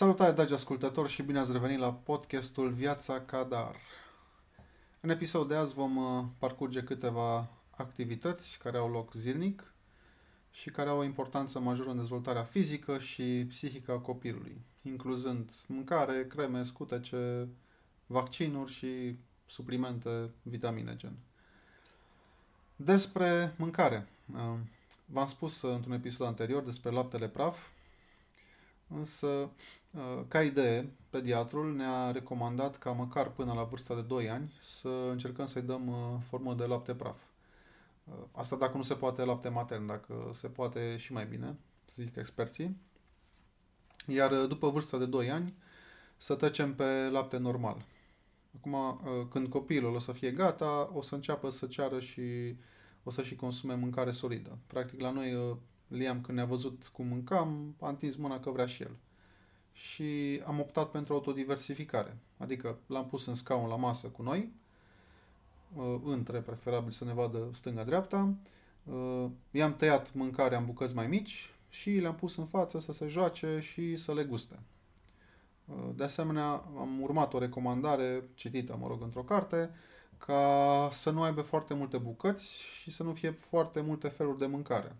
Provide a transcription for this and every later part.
Salutare, dragi ascultători, și bine ați revenit la podcastul Viața Cadar. În episodul de azi vom uh, parcurge câteva activități care au loc zilnic și care au o importanță majoră în dezvoltarea fizică și psihică a copilului, incluzând mâncare, creme, scutece, vaccinuri și suplimente, vitamine gen. Despre mâncare. Uh, v-am spus uh, într-un episod anterior despre laptele praf, însă, uh, ca idee, pediatrul ne-a recomandat ca măcar până la vârsta de 2 ani să încercăm să-i dăm formă de lapte praf. Asta dacă nu se poate lapte matern, dacă se poate și mai bine, zic experții. Iar după vârsta de 2 ani, să trecem pe lapte normal. Acum, uh, când copilul o să fie gata, o să înceapă să ceară și o să și consume mâncare solidă. Practic, la noi, uh, Liam, când ne-a văzut cum mâncam, a întins mâna că vrea și el. Și am optat pentru autodiversificare. Adică l-am pus în scaun la masă cu noi, uh, între, preferabil să ne vadă stânga-dreapta, i-am tăiat mâncarea în bucăți mai mici și le-am pus în față să se joace și să le guste. De asemenea, am urmat o recomandare citită, mă rog, într-o carte, ca să nu aibă foarte multe bucăți și să nu fie foarte multe feluri de mâncare.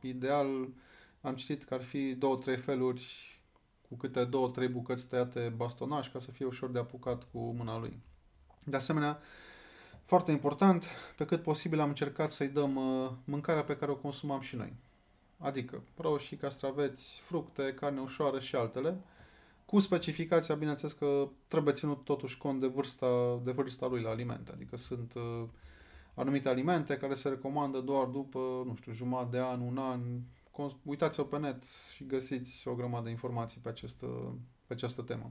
Ideal, am citit că ar fi două, trei feluri cu câte două, trei bucăți tăiate bastonaj ca să fie ușor de apucat cu mâna lui. De asemenea, foarte important, pe cât posibil am încercat să-i dăm uh, mâncarea pe care o consumam și noi. Adică roșii, castraveți, fructe, carne ușoară și altele, cu specificația, bineînțeles că trebuie ținut totuși cont de vârsta, de vârsta lui la alimente. Adică sunt uh, anumite alimente care se recomandă doar după, nu știu, jumătate de an, un an. Uitați-o pe net și găsiți o grămadă de informații pe această, pe această temă.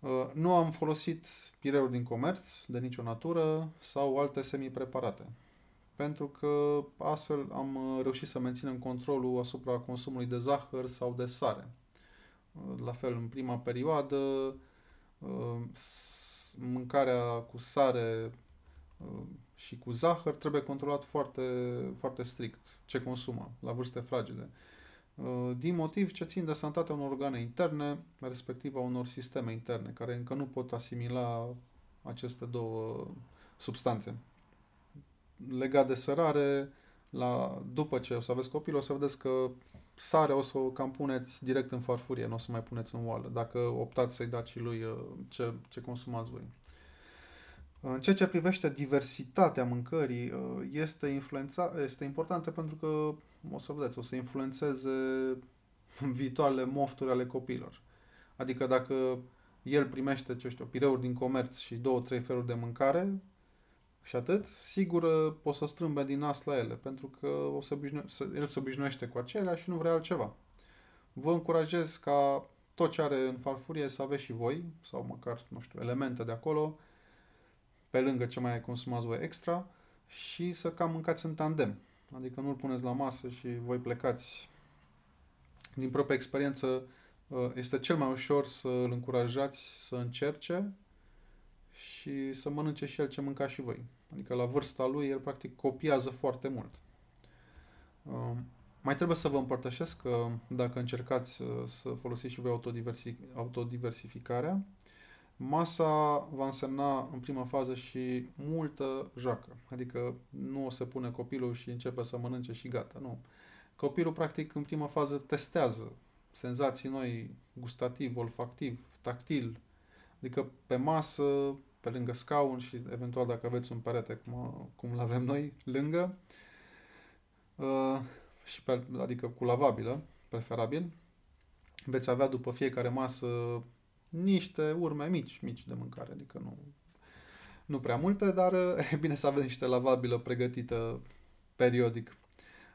Uh, nu am folosit pireuri din comerț, de nicio natură, sau alte semi-preparate. Pentru că astfel am uh, reușit să menținem controlul asupra consumului de zahăr sau de sare la fel, în prima perioadă, uh, mâncarea cu sare uh, și cu zahăr trebuie controlat foarte, foarte strict ce consumă la vârste fragede. Uh, din motiv ce țin de sănătatea unor organe interne, respectiv a unor sisteme interne, care încă nu pot asimila aceste două substanțe. Legat de sărare, la, după ce o să aveți copil, o să vedeți că sare o să o cam puneți direct în farfurie, nu o să mai puneți în oală, dacă optați să-i dați și lui uh, ce, ce consumați voi. În ceea ce privește diversitatea mâncării, uh, este, influența, este importantă pentru că, o să vedeți, o să influențeze viitoarele mofturi ale copiilor. Adică dacă el primește, ce știu, pireuri din comerț și două, trei feluri de mâncare, și atât, sigur uh, o să strâmbe din nas la ele, pentru că o să obișnu- să, el se obișnuiește cu acelea și nu vrea altceva. Vă încurajez ca tot ce are în farfurie să aveți și voi, sau măcar, nu știu, elemente de acolo, pe lângă ce mai consumați voi extra, și să cam mâncați în tandem. Adică nu-l puneți la masă și voi plecați. Din propria experiență, uh, este cel mai ușor să îl încurajați să încerce și să mănânce și el ce mânca și voi. Adică la vârsta lui el practic copiază foarte mult. Um, mai trebuie să vă împărtășesc că dacă încercați să folosiți și voi autodiversi, autodiversificarea, masa va însemna în prima fază și multă joacă. Adică nu o să pune copilul și începe să mănânce și gata. Nu. Copilul practic în prima fază testează senzații noi, gustativ, olfactiv, tactil, Adică pe masă, pe lângă scaun și eventual dacă aveți un perete cum, cum l avem noi lângă, uh, și pe, adică cu lavabilă, preferabil, veți avea după fiecare masă niște urme mici, mici de mâncare, adică nu, nu prea multe, dar e bine să aveți niște lavabilă pregătită periodic.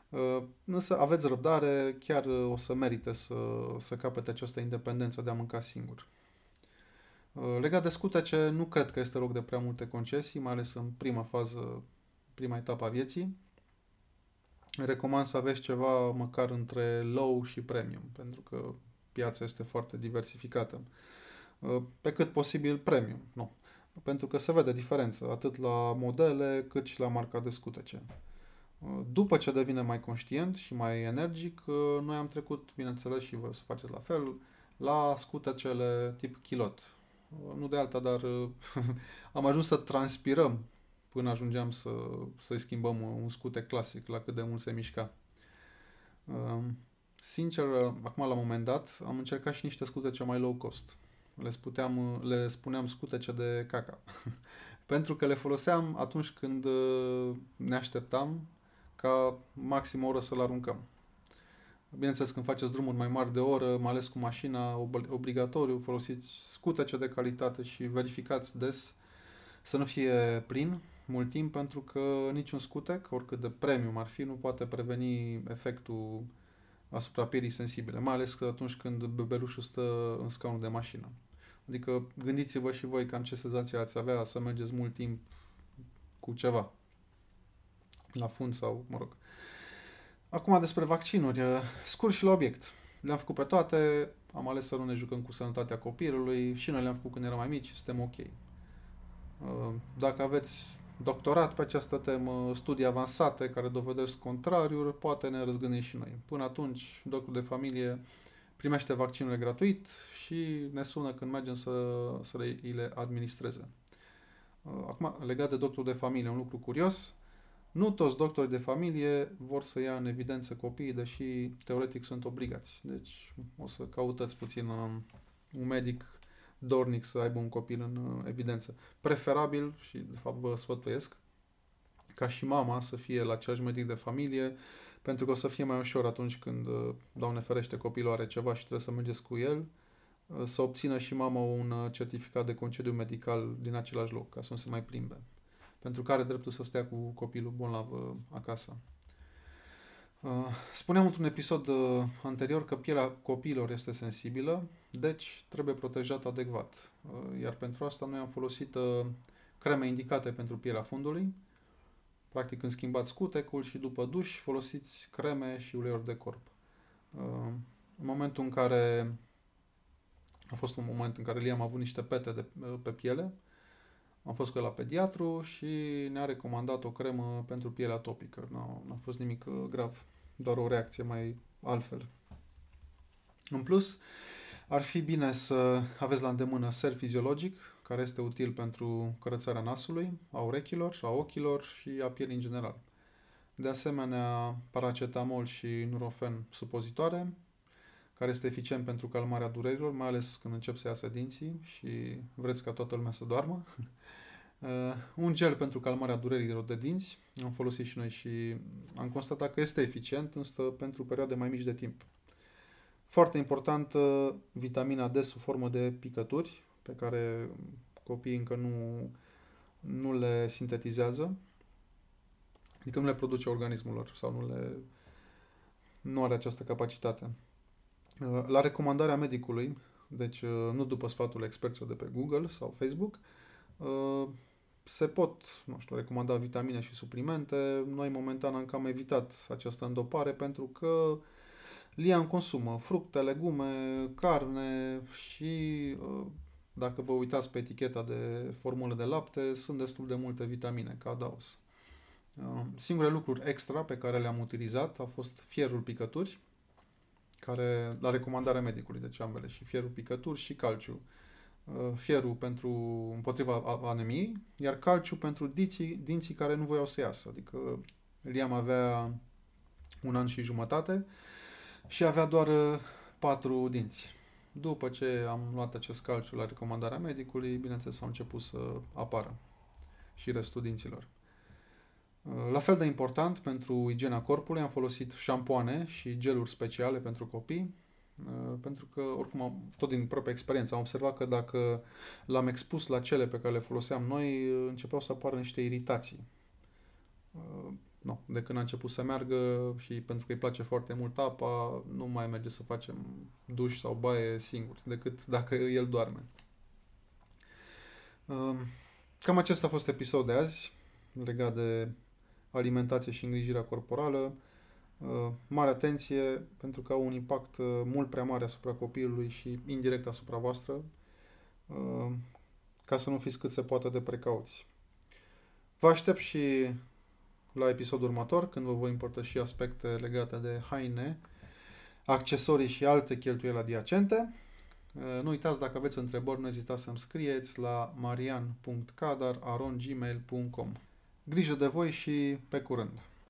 Uh, însă aveți răbdare, chiar o să merite să, să capete această independență de a mânca singur. Uh, legat de scutece, nu cred că este loc de prea multe concesii, mai ales în prima fază, prima etapă a vieții. Recomand să aveți ceva măcar între low și premium, pentru că piața este foarte diversificată. Uh, pe cât posibil premium, nu. Pentru că se vede diferență, atât la modele, cât și la marca de scutece. Uh, după ce devine mai conștient și mai energic, noi am trecut, bineînțeles, și vă să faceți la fel, la scutecele tip kilot. Nu de alta, dar am ajuns să transpirăm până ajungeam să, să schimbăm un scute clasic, la cât de mult se mișca. Sincer, acum la un moment dat, am încercat și niște scutece mai low cost. Le, sputeam, le spuneam scutece de caca. Pentru că le foloseam atunci când uh, ne așteptam ca maxim o oră să-l aruncăm. Bineînțeles, când faceți drumuri mai mari de oră, mai ales cu mașina, obligatoriu, folosiți scutece de calitate și verificați des să nu fie plin mult timp, pentru că niciun scutec, oricât de premium ar fi, nu poate preveni efectul asupra pielii sensibile, mai ales că atunci când bebelușul stă în scaunul de mașină. Adică gândiți-vă și voi cam ce senzație ați avea să mergeți mult timp cu ceva la fund sau, mă rog. Acum despre vaccinuri, scurt și la obiect. Le-am făcut pe toate, am ales să nu ne jucăm cu sănătatea copilului și noi le-am făcut când eram mai mici, suntem ok. Dacă aveți doctorat pe această temă, studii avansate care dovedesc contrariul, poate ne răzgândim și noi. Până atunci, doctorul de familie primește vaccinurile gratuit și ne sună când mergem să, să le, le administreze. Acum, legat de doctorul de familie, un lucru curios, nu toți doctorii de familie vor să ia în evidență copiii, deși teoretic sunt obligați. Deci o să cautați puțin um, un medic dornic să aibă un copil în uh, evidență. Preferabil, și de fapt vă sfătuiesc, ca și mama să fie la același medic de familie, pentru că o să fie mai ușor atunci când, uh, Doamne ferește, copilul are ceva și trebuie să mergeți cu el, uh, să obțină și mama un certificat de concediu medical din același loc, ca să nu se mai plimbe. Pentru că are dreptul să stea cu copilul bolnav acasă. Uh, spuneam într-un episod uh, anterior că pielea copiilor este sensibilă, deci trebuie protejat adecvat. Uh, iar pentru asta noi am folosit creme indicate pentru pielea fundului. Practic când schimbați scutecul și după duș folosiți creme și uleiuri de corp. În momentul în care a fost un moment în care Liam a avut niște pete de, pe piele, am fost cu el la pediatru și ne-a recomandat o cremă pentru pielea topică. Nu a fost nimic uh, grav, doar o reacție mai altfel. În plus, ar fi bine să aveți la îndemână ser fiziologic, care este util pentru curățarea nasului, a urechilor și a ochilor și a pielii în general. De asemenea, paracetamol și nurofen supozitoare, care este eficient pentru calmarea durerilor, mai ales când încep să iasă dinții și vreți ca toată lumea să doarmă. Uh, un gel pentru calmarea durerilor de dinți, am folosit și noi și am constatat că este eficient, însă pentru perioade mai mici de timp. Foarte important, vitamina D sub formă de picături, pe care copiii încă nu, nu le sintetizează, adică nu le produce organismul lor sau nu, le, nu are această capacitate. Uh, la recomandarea medicului, deci uh, nu după sfatul experților de pe Google sau Facebook, se pot, nu știu, recomanda vitamine și suplimente. Noi momentan am cam evitat această îndopare pentru că Lian consumă fructe, legume, carne și dacă vă uitați pe eticheta de formule de lapte, sunt destul de multe vitamine ca adaos. Singurele lucruri extra pe care le-am utilizat a fost fierul picături, care la recomandarea medicului, deci ambele, și fierul picături și calciu. Uh, fierul pentru împotriva anemiei, iar calciu pentru dinții, dinții care nu voiau să iasă. Adică Liam avea un an și jumătate și avea doar uh, patru dinți. După ce am luat acest calciu la recomandarea medicului, bineînțeles, au început să apară și restul dinților. Uh, la fel de important, pentru igiena corpului am folosit șampoane și geluri speciale pentru copii, Uh, pentru că, oricum, tot din propria experiență, am observat că dacă l-am expus la cele pe care le foloseam noi, uh, începeau să apară niște iritații. Uh, no, de când a început să meargă și pentru că îi place foarte mult apa, nu mai merge să facem duș sau baie singur, decât dacă el doarme. Cam acesta a fost episodul de azi, legat de alimentație și îngrijirea corporală. Uh, mare atenție pentru că au un impact uh, mult prea mare asupra copilului și indirect asupra voastră, uh, ca să nu fiți cât se poate de precauți. Vă aștept și la episodul următor, când vă voi împărtăși aspecte legate de haine, accesorii și alte cheltuieli adiacente. Nu uitați, dacă aveți întrebări, nu ezitați să-mi scrieți la marian.cadar.gmail.com Grijă de voi și pe curând!